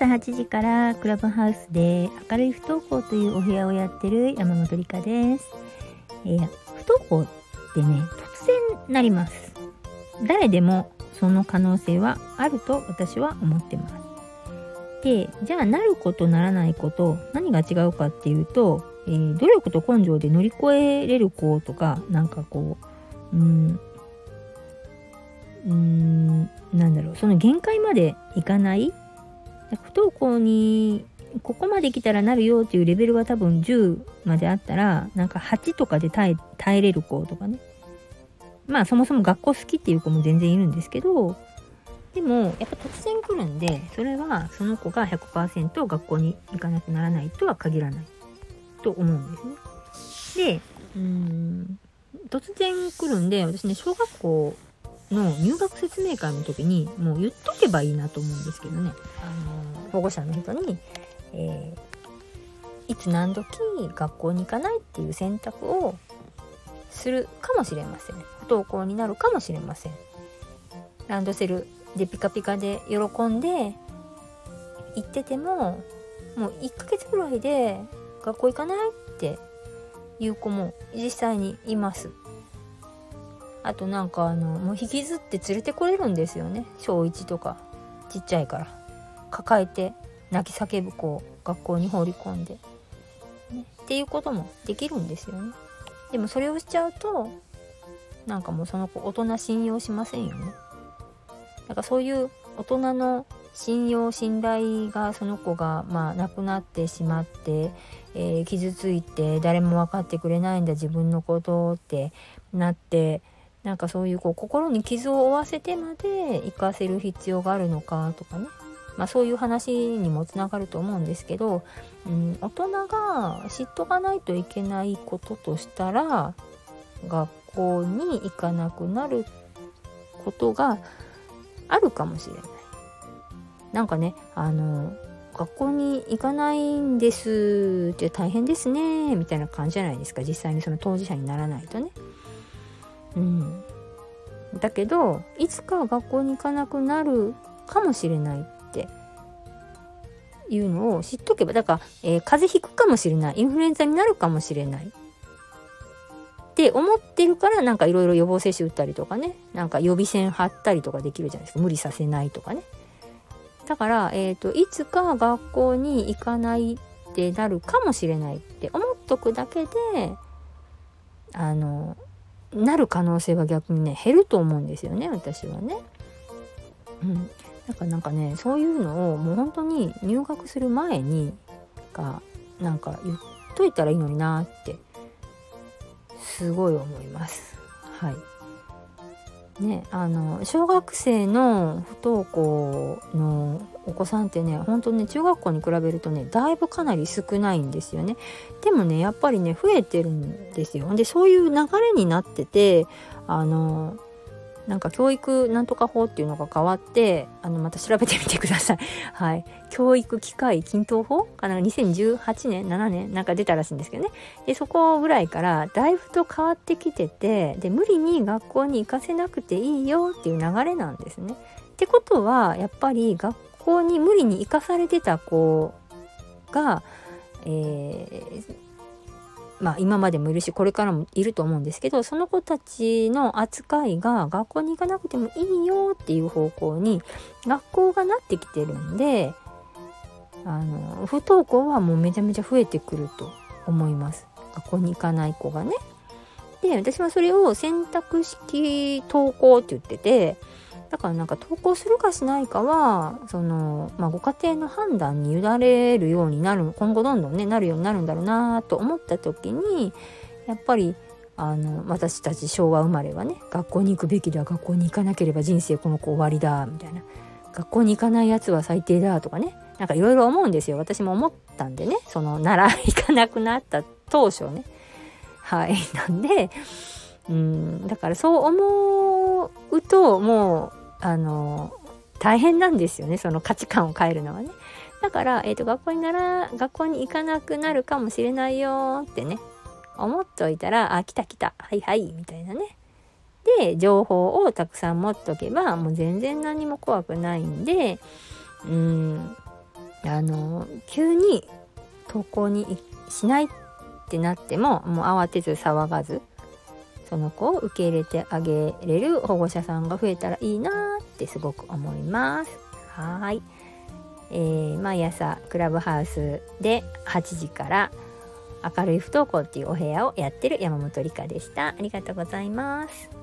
朝8時からクラブハウスで明るい不登校というお部屋をやってる山本理香です。えー、不登校ってね、突然なります。誰でもその可能性はあると私は思ってます。で、じゃあなることならないこと何が違うかっていうと、えー、努力と根性で乗り越えれる子とか、なんかこう、うん、うん、なんだろう、その限界までいかない不登校にここまで来たらなるよっていうレベルが多分10まであったら、なんか8とかで耐え耐えれる子とかね。まあそもそも学校好きっていう子も全然いるんですけど、でもやっぱ突然来るんで、それはその子が100%学校に行かなくならないとは限らないと思うんですね。で、うん、突然来るんで、私ね、小学校の入学説明会の時にもう言っとけばいいなと思うんですけどね、あの保護者の人に、えー、いつ何時学校に行かないっていう選択をするかもしれません。不登校になるかもしれません。ランドセルでピカピカで喜んで行っててももう1ヶ月ぐらいで学校行かないっていう子も実際にいます。あとなんかあのもう引きずって連れてこれるんですよね。小1とか。ちっちゃいから。抱えて泣き叫ぶ子を学校に放り込んで、ね、っていうこともできるんですよね。でもそれをしちゃうとなんかもうその子大人信用しませんよね。だからそういう大人の信用信頼がその子がまあなくなってしまって、えー、傷ついて誰も分かってくれないんだ自分のことってなってなんかそういうこう心に傷を負わせてまで行かせる必要があるのかとかね、まあ、そういう話にもつながると思うんですけど、うん、大人が知っとかないといけないこととしたら学校に行かなくなることがあるかもしれない。なんかねあの学校に行かないんですって大変ですねみたいな感じじゃないですか実際にその当事者にならないとね。うん、だけどいつか学校に行かなくなるかもしれないっていうのを知っとけばだから、えー、風邪ひくかもしれない。インフルエンザになるかもしれない。って思ってるからなんかいろいろ予防接種打ったりとかね。なんか予備線貼ったりとかできるじゃないですか。無理させないとかね。だから、えー、といつか学校に行かないってなるかもしれないって思っとくだけであのなる可能性は逆にね減ると思うんですよね私はね。うん、なんかなんかねそういうのをもう本当に入学する前にがなんか言っといたらいいのになってすごい思います。はいね、あの小学生の不登校のお子さんってね本当ね中学校に比べるとねだいぶかなり少ないんですよね。でもねやっぱりね増えてるんですよ。でそういう流れになっててあのなんか教育なんとか法っていうのが変わってあのまた調べてみてください。はい。教育機械均等法かな ?2018 年 ?7 年なんか出たらしいんですけどね。で、そこぐらいからだいぶと変わってきてて、で、無理に学校に行かせなくていいよっていう流れなんですね。ってことは、やっぱり学校に無理に行かされてた子が、えーまあ今までもいるしこれからもいると思うんですけどその子たちの扱いが学校に行かなくてもいいよっていう方向に学校がなってきてるんであの不登校はもうめちゃめちゃ増えてくると思います学校に行かない子がね。で私はそれを選択式登校って言っててだからなんか投稿するかしないかはその、まあ、ご家庭の判断に委ねるようになる今後どんどんねなるようになるんだろうなと思った時にやっぱりあの私たち昭和生まれはね学校に行くべきだ学校に行かなければ人生この子終わりだみたいな。学校に行かないやつは最低だとかねなんかいろいろ思うんですよ。私も思ったんでねその習い行かなくなった当初ね。はい。なんでうんだからそう思うともうあの大変なんですよねその価値観を変えるのはね。だから、えーと、学校になら学校に行かなくなるかもしれないよってね思っといたらあ来た来たはいはいみたいなね。で情報をたくさん持っとけばもう全然何も怖くないんでうんあの急に登校にしないってなってももう慌てず騒がずその子を受け入れてあげれる保護者さんが増えたらいいなってすごく思います。はい、えー、毎朝クラブハウスで8時から明るい不登校っていうお部屋をやってる山本理香でした。ありがとうございます。